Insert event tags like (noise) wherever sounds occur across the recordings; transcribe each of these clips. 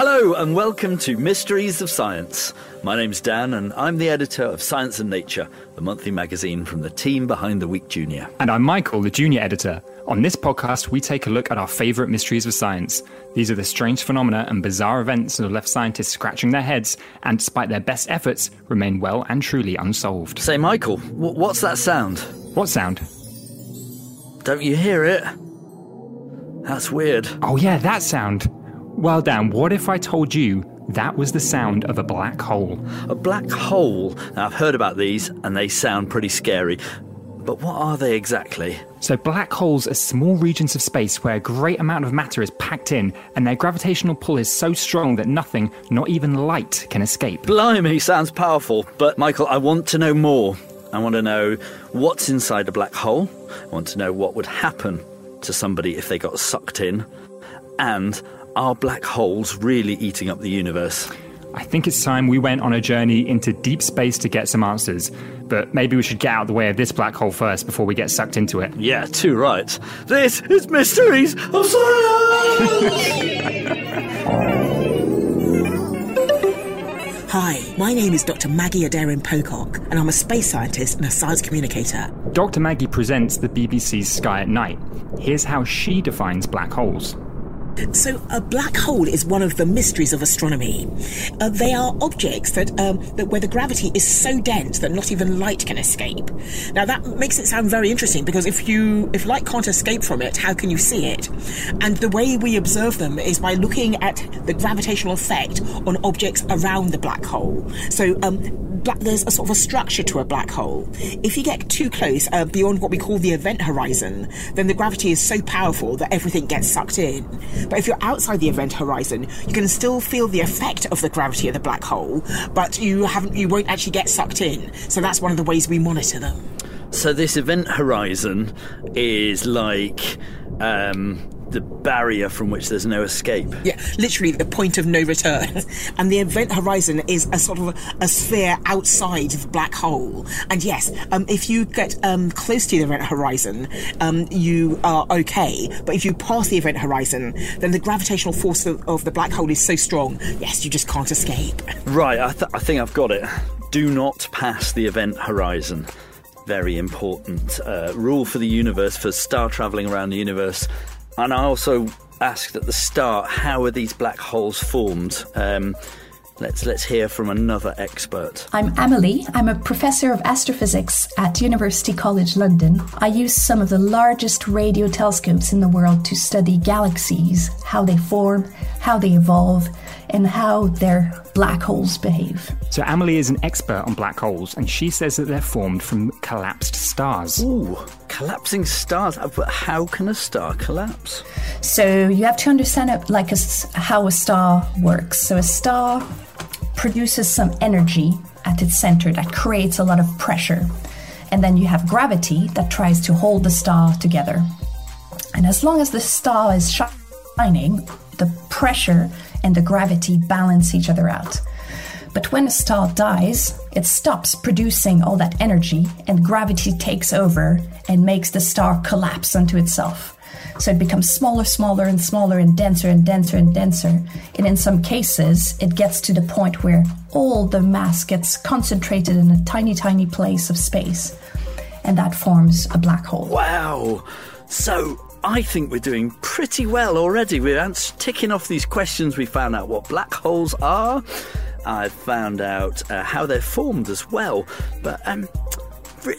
Hello, and welcome to Mysteries of Science. My name's Dan, and I'm the editor of Science and Nature, the monthly magazine from the team behind The Week Junior. And I'm Michael, the junior editor. On this podcast, we take a look at our favourite mysteries of science. These are the strange phenomena and bizarre events that have left scientists scratching their heads and, despite their best efforts, remain well and truly unsolved. Say, Michael, w- what's that sound? What sound? Don't you hear it? That's weird. Oh, yeah, that sound. Well, Dan, what if I told you that was the sound of a black hole? A black hole. Now, I've heard about these, and they sound pretty scary. But what are they exactly? So, black holes are small regions of space where a great amount of matter is packed in, and their gravitational pull is so strong that nothing, not even light, can escape. Blimey, sounds powerful. But, Michael, I want to know more. I want to know what's inside a black hole. I want to know what would happen to somebody if they got sucked in. And are black holes really eating up the universe? I think it's time we went on a journey into deep space to get some answers. But maybe we should get out of the way of this black hole first before we get sucked into it. Yeah, too right. This is Mysteries of Science! (laughs) Hi, my name is Dr. Maggie Aderin-Pocock, and I'm a space scientist and a science communicator. Dr. Maggie presents the BBC's Sky at Night. Here's how she defines black holes. So, a black hole is one of the mysteries of astronomy. Uh, they are objects that, um, that where the gravity is so dense that not even light can escape. Now, that makes it sound very interesting because if you if light can't escape from it, how can you see it? And the way we observe them is by looking at the gravitational effect on objects around the black hole. So, um, there's a sort of a structure to a black hole. If you get too close uh, beyond what we call the event horizon, then the gravity is so powerful that everything gets sucked in. But if you're outside the event horizon, you can still feel the effect of the gravity of the black hole, but you haven't you won't actually get sucked in. So that's one of the ways we monitor them. So this event horizon is like um, the barrier from which there's no escape. Yeah, literally the point of no return. (laughs) and the event horizon is a sort of a sphere outside the black hole. And yes, um, if you get um, close to the event horizon, um, you are okay. But if you pass the event horizon, then the gravitational force of, of the black hole is so strong, yes, you just can't escape. (laughs) Right, I, th- I think I've got it. Do not pass the event horizon very important uh, rule for the universe, for star travelling around the universe. And I also asked at the start, how are these black holes formed? Um, let's let's hear from another expert. I'm Emily. I'm a professor of astrophysics at University College London. I use some of the largest radio telescopes in the world to study galaxies, how they form, how they evolve, and how their black holes behave. So, Emily is an expert on black holes, and she says that they're formed from collapsed stars. Ooh, collapsing stars. Uh, but how can a star collapse? So, you have to understand it like a, how a star works. So, a star produces some energy at its center that creates a lot of pressure. And then you have gravity that tries to hold the star together. And as long as the star is shining, the pressure and the gravity balance each other out. But when a star dies, it stops producing all that energy, and gravity takes over and makes the star collapse onto itself. So it becomes smaller, smaller, and smaller, and denser, and denser, and denser. And in some cases, it gets to the point where all the mass gets concentrated in a tiny, tiny place of space. And that forms a black hole. Wow! So, I think we're doing pretty well already. We're ticking off these questions. We found out what black holes are. I've found out uh, how they're formed as well. But um,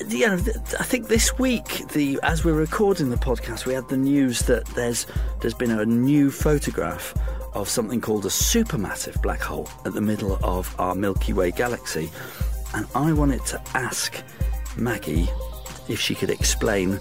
you know, I think this week, the as we're recording the podcast, we had the news that there's there's been a new photograph of something called a supermassive black hole at the middle of our Milky Way galaxy, and I wanted to ask Maggie if she could explain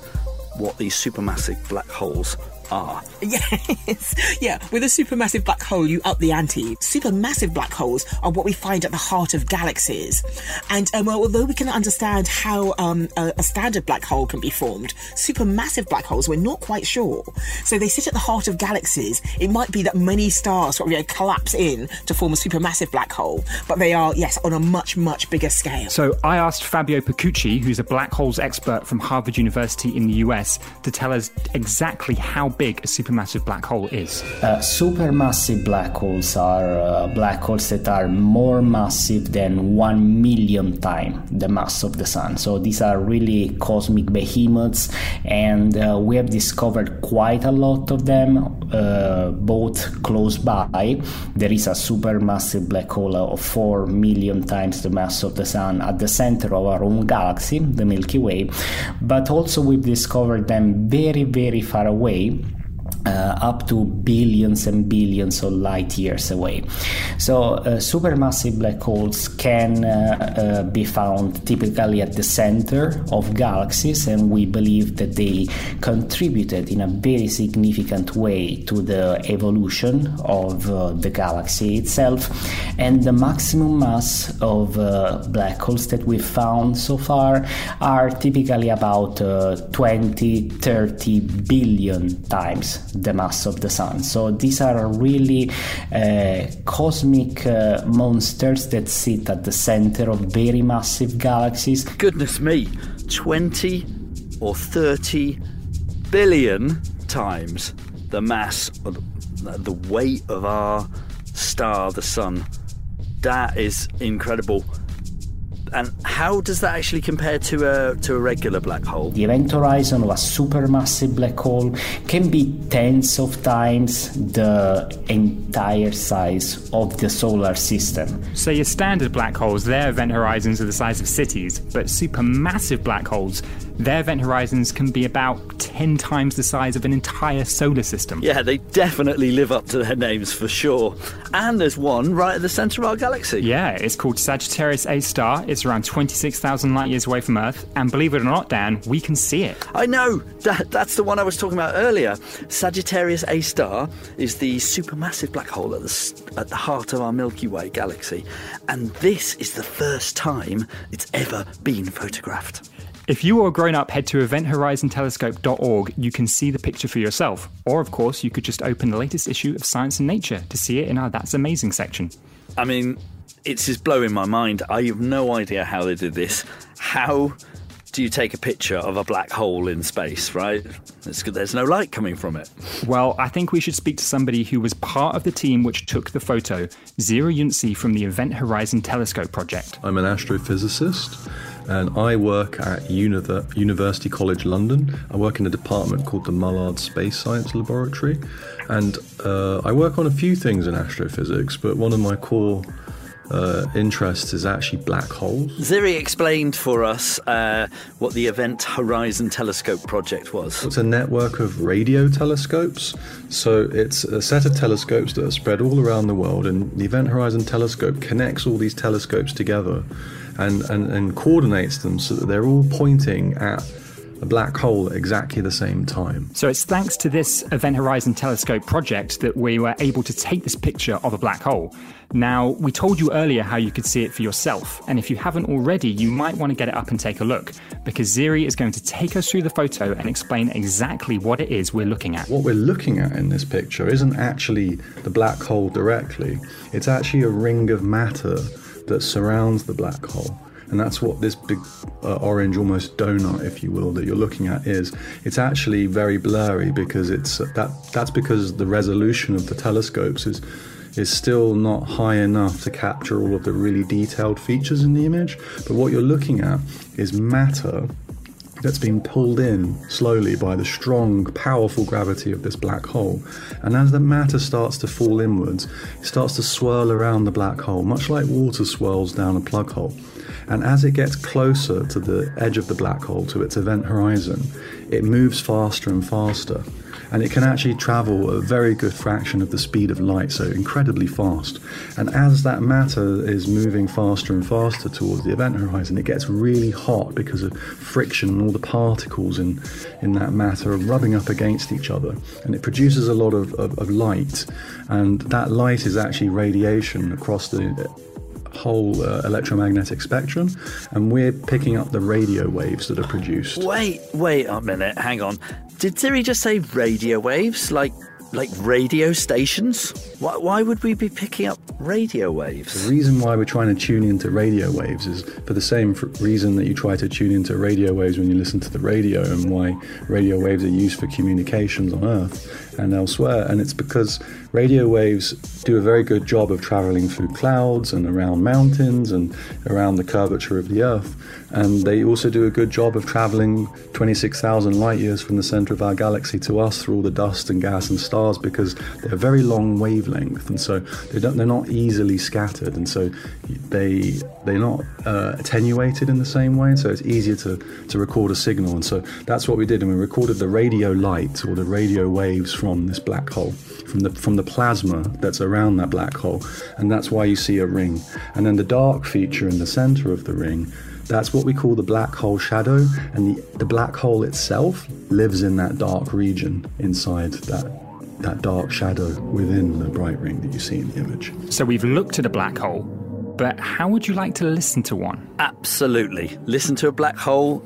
what these supermassive black holes are. Yes, yeah. With a supermassive black hole, you up the ante. Supermassive black holes are what we find at the heart of galaxies, and um, although we can understand how um, a, a, standard black hole can be formed, supermassive black holes we're not quite sure. So they sit at the heart of galaxies. It might be that many stars sort of you know, collapse in to form a supermassive black hole, but they are yes on a much much bigger scale. So I asked Fabio Pacucci, who's a black holes expert from Harvard University in the US, to tell us exactly how big a supermassive black hole is. Uh, supermassive black holes are uh, black holes that are more massive than 1 million times the mass of the sun. So these are really cosmic behemoths, and uh, we have discovered quite a lot of them, uh, both close by. There is a supermassive black hole of 4 million times the mass of the sun at the center of our own galaxy, the Milky Way, but also we've discovered them very, very far away up to billions and billions of light years away. So, uh, supermassive black holes can uh, uh, be found typically at the center of galaxies, and we believe that they contributed in a very significant way to the evolution of uh, the galaxy itself. And the maximum mass of uh, black holes that we've found so far are typically about 20, 30 billion times the mass of the sun. So these are really uh, cosmic uh, monsters that sit at the center of very massive galaxies. Goodness me, 20 or 30 billion times the mass, the weight of our star, the sun. That is incredible. And how does that actually compare to a to a regular black hole? The event horizon of a supermassive black hole can be tens of times the entire size of the solar system. So your standard black holes, their event horizons are the size of cities, but supermassive black holes, their event horizons can be about 10 times the size of an entire solar system. Yeah, they definitely live up to their names for sure. And there's one right at the centre of our galaxy. Yeah, it's called Sagittarius A star. It's around 26,000 light years away from Earth, and believe it or not, Dan, we can see it. I know. That, that's the one I was talking about earlier. Sagittarius A star is the supermassive black hole at the, at the heart of our Milky Way galaxy, and this is the first time it's ever been photographed. If you are a grown up, head to eventhorizontelescope.org. You can see the picture for yourself. Or, of course, you could just open the latest issue of Science and Nature to see it in our That's Amazing section. I mean, it's just blowing my mind. I have no idea how they did this. How do you take a picture of a black hole in space, right? It's, there's no light coming from it. Well, I think we should speak to somebody who was part of the team which took the photo, Ziri Younsi from the Event Horizon Telescope project. I'm an astrophysicist and I work at University College London. I work in a department called the Mullard Space Science Laboratory, and uh, I work on a few things in astrophysics, but one of my core uh, interest is actually black holes. Ziri explained for us uh, what the Event Horizon Telescope project was. It's a network of radio telescopes. So it's a set of telescopes that are spread all around the world, and the Event Horizon Telescope connects all these telescopes together and, and, and coordinates them so that they're all pointing at a black hole at exactly the same time. So it's thanks to this Event Horizon Telescope project that we were able to take this picture of a black hole. Now, we told you earlier how you could see it for yourself, and if you haven't already, you might want to get it up and take a look, because Ziri is going to take us through the photo and explain exactly what it is we're looking at. What we're looking at in this picture isn't actually the black hole directly, it's actually a ring of matter that surrounds the black hole. And that's what this big uh, orange, almost donut, if you will, that you're looking at is. It's actually very blurry because it's uh, that. That's because the resolution of the telescopes is is still not high enough to capture all of the really detailed features in the image. But what you're looking at is matter that's being pulled in slowly by the strong, powerful gravity of this black hole. And as the matter starts to fall inwards, it starts to swirl around the black hole, much like water swirls down a plug hole. And as it gets closer to the edge of the black hole, to its event horizon, it moves faster and faster and it can actually travel a very good fraction of the speed of light, so incredibly fast. And as that matter is moving faster and faster towards the event horizon, it gets really hot because of friction and all the particles in, in that matter are rubbing up against each other. And it produces a lot of, of, of light, and that light is actually radiation across the whole uh, electromagnetic spectrum, and we're picking up the radio waves that are produced. Wait, wait a minute, hang on. Did Ziri just say radio waves? Like like radio stations? Why, why would we be picking up radio waves? The reason why we're trying to tune into radio waves is for the same reason that you try to tune into radio waves when you listen to the radio, and why radio waves are used for communications on Earth. And elsewhere. And it's because radio waves do a very good job of traveling through clouds and around mountains and around the curvature of the Earth. And they also do a good job of traveling 26,000 light years from the center of our galaxy to us through all the dust and gas and stars because they're very long wavelength. And so they don't, they're not easily scattered. And so they, they're not uh, attenuated in the same way. And so it's easier to, to record a signal. And so that's what we did. And we recorded the radio light or the radio waves from this black hole, from the, from the plasma that's around that black hole. And that's why you see a ring. And then the dark feature in the center of the ring that's what we call the black hole shadow, and the, the black hole itself lives in that dark region inside that that dark shadow within the bright ring that you see in the image. So we've looked at a black hole, but how would you like to listen to one? Absolutely. Listen to a black hole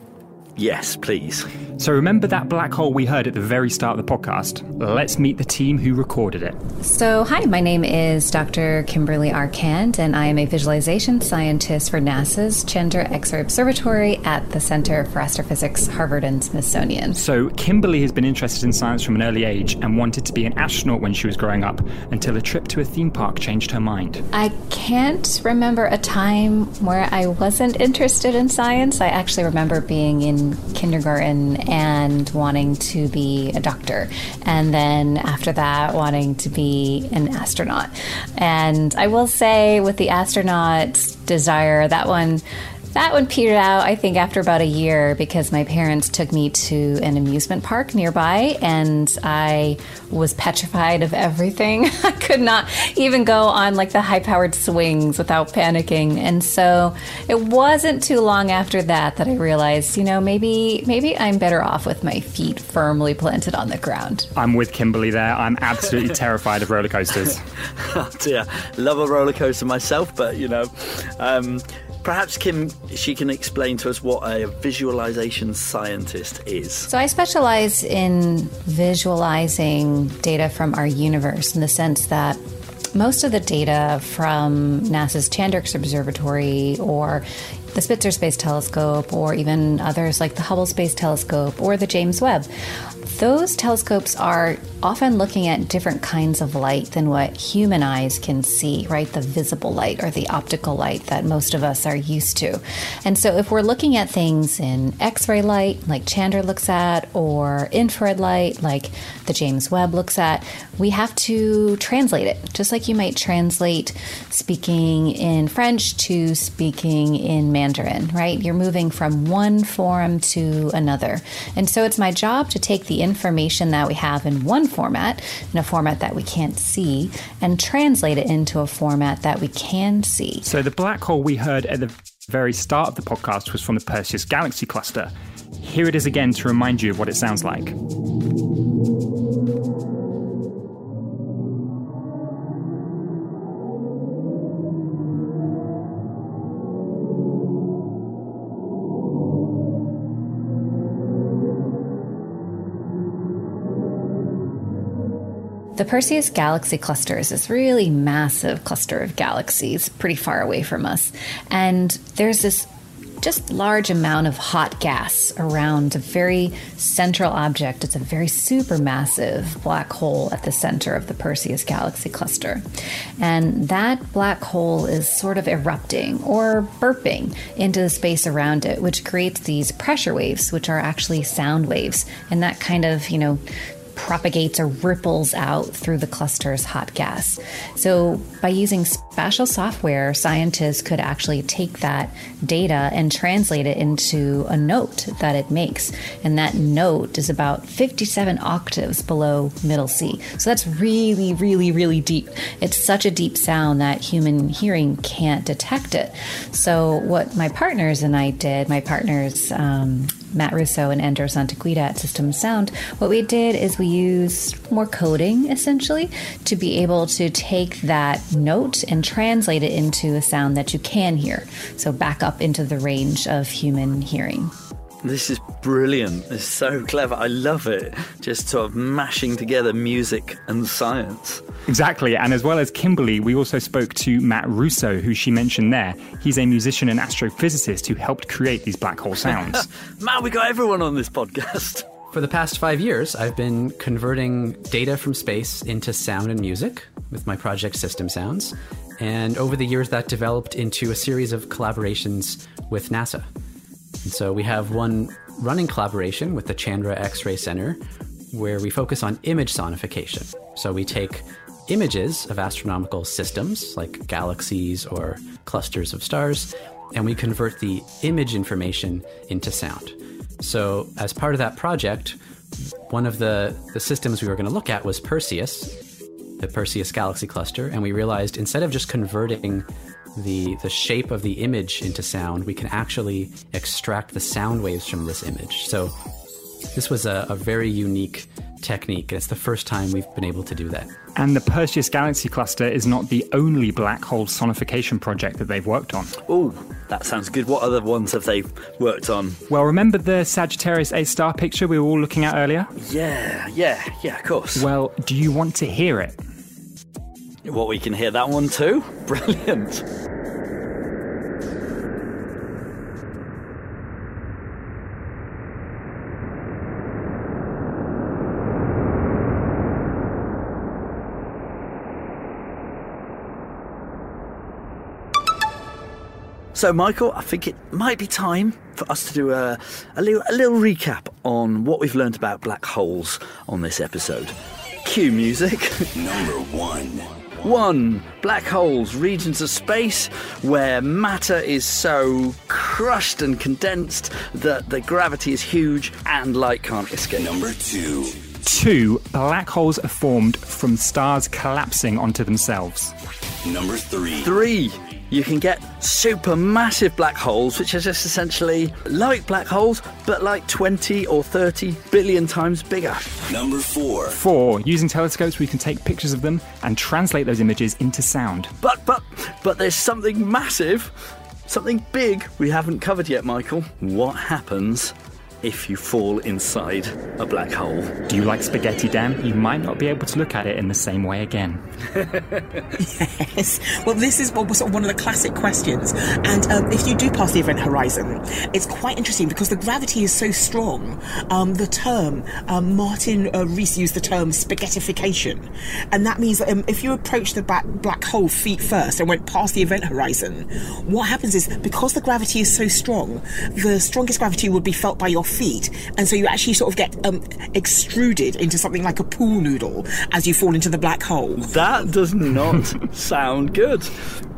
Yes, please. So remember that black hole we heard at the very start of the podcast? Let's meet the team who recorded it. So, hi, my name is Dr. Kimberly Arcand, and I am a visualization scientist for NASA's Chandra X-ray Observatory at the Center for Astrophysics, Harvard and Smithsonian. So, Kimberly has been interested in science from an early age and wanted to be an astronaut when she was growing up until a trip to a theme park changed her mind. I can't remember a time where I wasn't interested in science. I actually remember being in kindergarten and wanting to be a doctor. And then after that, wanting to be an astronaut. And I will say, with the astronaut desire, that one that one petered out, I think, after about a year because my parents took me to an amusement park nearby and I was petrified of everything. (laughs) I could not even go on like the high powered swings without panicking. And so it wasn't too long after that that I realized, you know, maybe maybe I'm better off with my feet firmly planted on the ground. I'm with Kimberly there. I'm absolutely (laughs) terrified of roller coasters. (laughs) oh dear. Love a roller coaster myself, but you know, um, Perhaps Kim, she can explain to us what a visualization scientist is. So I specialize in visualizing data from our universe in the sense that most of the data from NASA's Chandrax Observatory or the Spitzer Space Telescope or even others like the Hubble Space Telescope or the James Webb those telescopes are often looking at different kinds of light than what human eyes can see, right? The visible light or the optical light that most of us are used to. And so, if we're looking at things in X ray light, like Chandra looks at, or infrared light, like the James Webb looks at, we have to translate it, just like you might translate speaking in French to speaking in Mandarin, right? You're moving from one form to another. And so, it's my job to take the information that we have in one format, in a format that we can't see, and translate it into a format that we can see. So the black hole we heard at the very start of the podcast was from the Perseus Galaxy Cluster. Here it is again to remind you of what it sounds like. The Perseus Galaxy Cluster is this really massive cluster of galaxies pretty far away from us. And there's this just large amount of hot gas around a very central object. It's a very supermassive black hole at the center of the Perseus galaxy cluster. And that black hole is sort of erupting or burping into the space around it, which creates these pressure waves, which are actually sound waves. And that kind of, you know, propagates or ripples out through the cluster's hot gas. So, by using special software, scientists could actually take that data and translate it into a note that it makes. And that note is about 57 octaves below middle C. So, that's really, really, really deep. It's such a deep sound that human hearing can't detect it. So, what my partners and I did, my partners, um, Matt Russo and Andrew Santaguida at System Sound, what we did is we used more coding essentially to be able to take that note and translate it into a sound that you can hear. So back up into the range of human hearing. This is brilliant. It's so clever. I love it. Just sort of mashing together music and science. Exactly. And as well as Kimberly, we also spoke to Matt Russo, who she mentioned there. He's a musician and astrophysicist who helped create these black hole sounds. (laughs) Matt, we got everyone on this podcast. For the past five years, I've been converting data from space into sound and music with my project System Sounds. And over the years, that developed into a series of collaborations with NASA. And so we have one running collaboration with the Chandra X ray Center where we focus on image sonification. So we take images of astronomical systems like galaxies or clusters of stars, and we convert the image information into sound. So, as part of that project, one of the, the systems we were going to look at was Perseus, the Perseus galaxy cluster, and we realized instead of just converting the, the shape of the image into sound, we can actually extract the sound waves from this image. So, this was a, a very unique technique, and it's the first time we've been able to do that. And the Perseus Galaxy Cluster is not the only black hole sonification project that they've worked on. Oh, that sounds good. What other ones have they worked on? Well, remember the Sagittarius A star picture we were all looking at earlier? Yeah, yeah, yeah, of course. Well, do you want to hear it? What, we can hear that one too? (laughs) Brilliant. So, Michael, I think it might be time for us to do a, a, little, a little recap on what we've learned about black holes on this episode. Cue music. (laughs) Number one. One, black holes, regions of space where matter is so crushed and condensed that the gravity is huge and light can't escape. Number two. Two, black holes are formed from stars collapsing onto themselves. Number three. Three, you can get super massive black holes, which are just essentially like black holes, but like 20 or 30 billion times bigger. Number four. Four, using telescopes, we can take pictures of them and translate those images into sound. But, but, but there's something massive, something big we haven't covered yet, Michael. What happens if you fall inside a black hole? Do you like spaghetti, Dan? You might not be able to look at it in the same way again. (laughs) Yes. Well, this is sort of one of the classic questions. And um, if you do pass the event horizon, it's quite interesting because the gravity is so strong. Um, the term, um, Martin uh, Rees used the term spaghettification. And that means that um, if you approach the back black hole feet first and went past the event horizon, what happens is because the gravity is so strong, the strongest gravity would be felt by your feet. And so you actually sort of get um, extruded into something like a pool noodle as you fall into the black hole. That does not (laughs) sound good.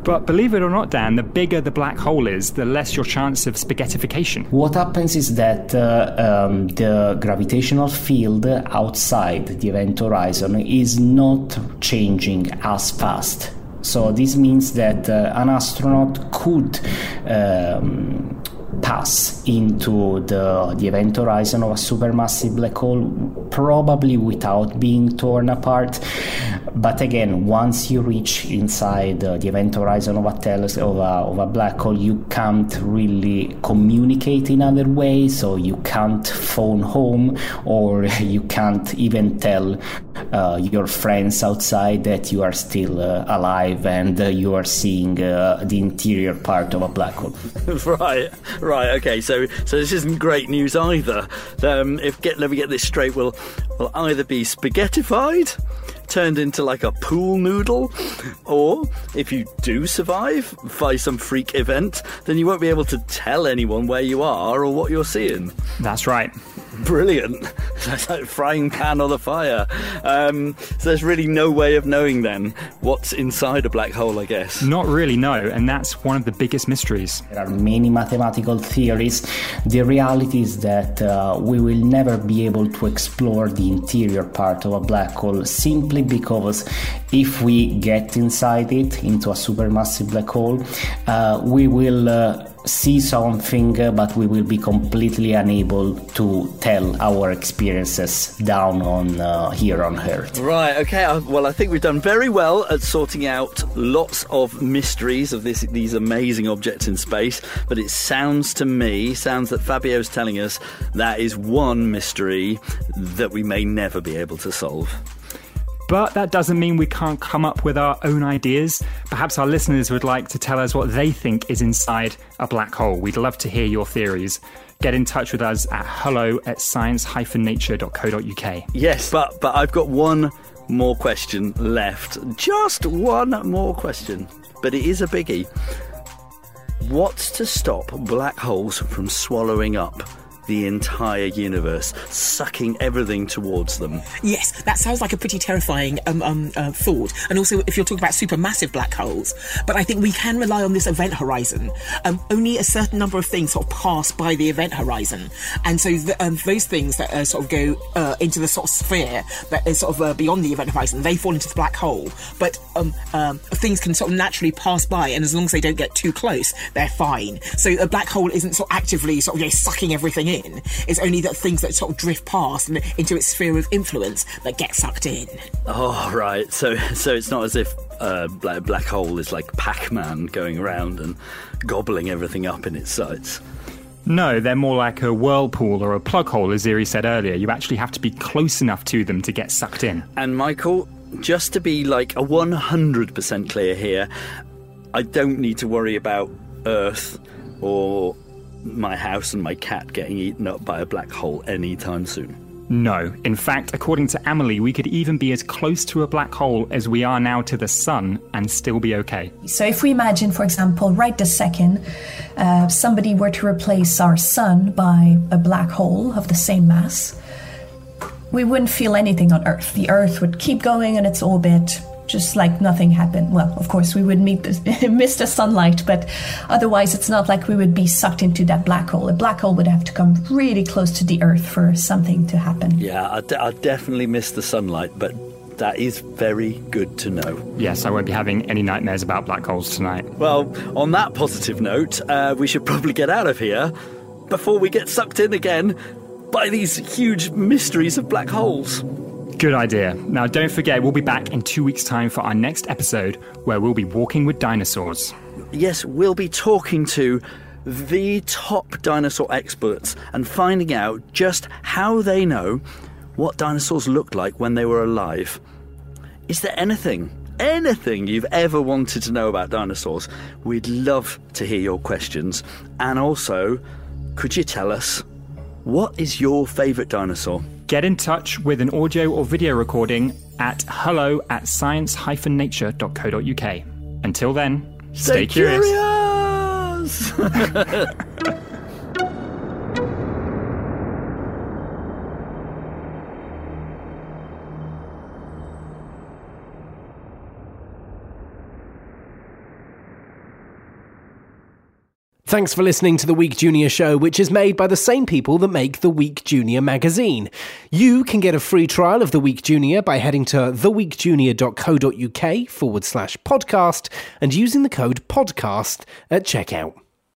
But believe it or not, Dan, the bigger the black hole is, the less your chance of spaghettification. What happens is that uh, um, the gravitational field outside the event horizon is not changing as fast. So this means that uh, an astronaut could um, pass into the, the event horizon of a supermassive black hole, probably without being torn apart. But again, once you reach inside uh, the event horizon of a, teles- of, a, of a black hole, you can't really communicate in other ways. So you can't phone home, or (laughs) you can't even tell uh, your friends outside that you are still uh, alive and uh, you are seeing uh, the interior part of a black hole. (laughs) right, right, okay. So, so this isn't great news either. Um, if get, let me get this straight. We'll, we'll either be spaghettified, turned into like a pool noodle, or if you do survive by some freak event, then you won't be able to tell anyone where you are or what you're seeing. That's right. Brilliant. (laughs) That's like frying pan on the fire. Um, so there's really no way of knowing then what's inside a black hole, I guess. Not really, no, and that's one of the biggest mysteries. There are many mathematical theories. The reality is that uh, we will never be able to explore the interior part of a black hole simply because if we get inside it, into a supermassive black hole, uh, we will. Uh, see something, uh, but we will be completely unable to tell our experiences down on uh, here on Earth. Right, okay. uh, Well, I think we've done very well at sorting out lots of mysteries of this, these amazing objects in space. But it sounds to me, sounds that Fabio's telling us that is one mystery that we may never be able to solve. But that doesn't mean we can't come up with our own ideas. Perhaps our listeners would like to tell us what they think is inside a black hole. We'd love to hear your theories. Get in touch with us at hello at science-nature.co.uk. Yes, but but I've got one more question left. Just one more question. But it is a biggie. What's to stop black holes from swallowing up the entire universe, sucking everything towards them? Yes, that sounds like a pretty terrifying um, um, uh, thought. And also, if you're talking about supermassive black holes, but I think we can rely on this event horizon. Um, only a certain number of things sort of pass by the event horizon, and so the, um, those things that uh, sort of go uh, into the sort of sphere that is sort of uh, beyond the event horizon, they fall into the black hole. But um, um, things can sort of naturally pass by, and as long as they don't get too close, they're fine. So a black hole isn't sort of actively sort of you know, sucking everything in. It's only that things that sort of drift past and into its sphere of influence that get sucked in. Oh, right. So so it's not as if uh, black, black hole is like Pac-Man going around and gobbling everything up in its sights. No, they're more like a whirlpool or a plug hole, as Ziri said earlier. You actually have to be close enough to them to get sucked in. And Michael, just to be like a 100% clear here, I don't need to worry about Earth or my house and my cat getting eaten up by a black hole anytime soon. No. In fact, according to Amelie, we could even be as close to a black hole as we are now to the sun and still be okay. So, if we imagine, for example, right this second, uh, somebody were to replace our sun by a black hole of the same mass, we wouldn't feel anything on Earth. The Earth would keep going in its orbit, just like nothing happened. Well, of course, we would meet the, (laughs) miss the sunlight, but otherwise, it's not like we would be sucked into that black hole. A black hole would have to come really close to the Earth for something to happen. Yeah, I, d- I definitely miss the sunlight, but that is very good to know. Yes, I won't be having any nightmares about black holes tonight. Well, on that positive note, uh, we should probably get out of here before we get sucked in again by these huge mysteries of black holes. Good idea. Now, don't forget, we'll be back in two weeks' time for our next episode where we'll be walking with dinosaurs. Yes, we'll be talking to the top dinosaur experts and finding out just how they know what dinosaurs looked like when they were alive. Is there anything, anything you've ever wanted to know about dinosaurs? We'd love to hear your questions. And also, could you tell us what is your favourite dinosaur? Get in touch with an audio or video recording at hello at science-nature.co.uk. Until then, stay, curious. curious! (laughs) Thanks for listening to the Week Junior show, which is made by the same people that make the Week Junior magazine. You can get a free trial of the Week Junior by heading to theweekjunior.co.uk forward slash podcast and using the code podcast at checkout.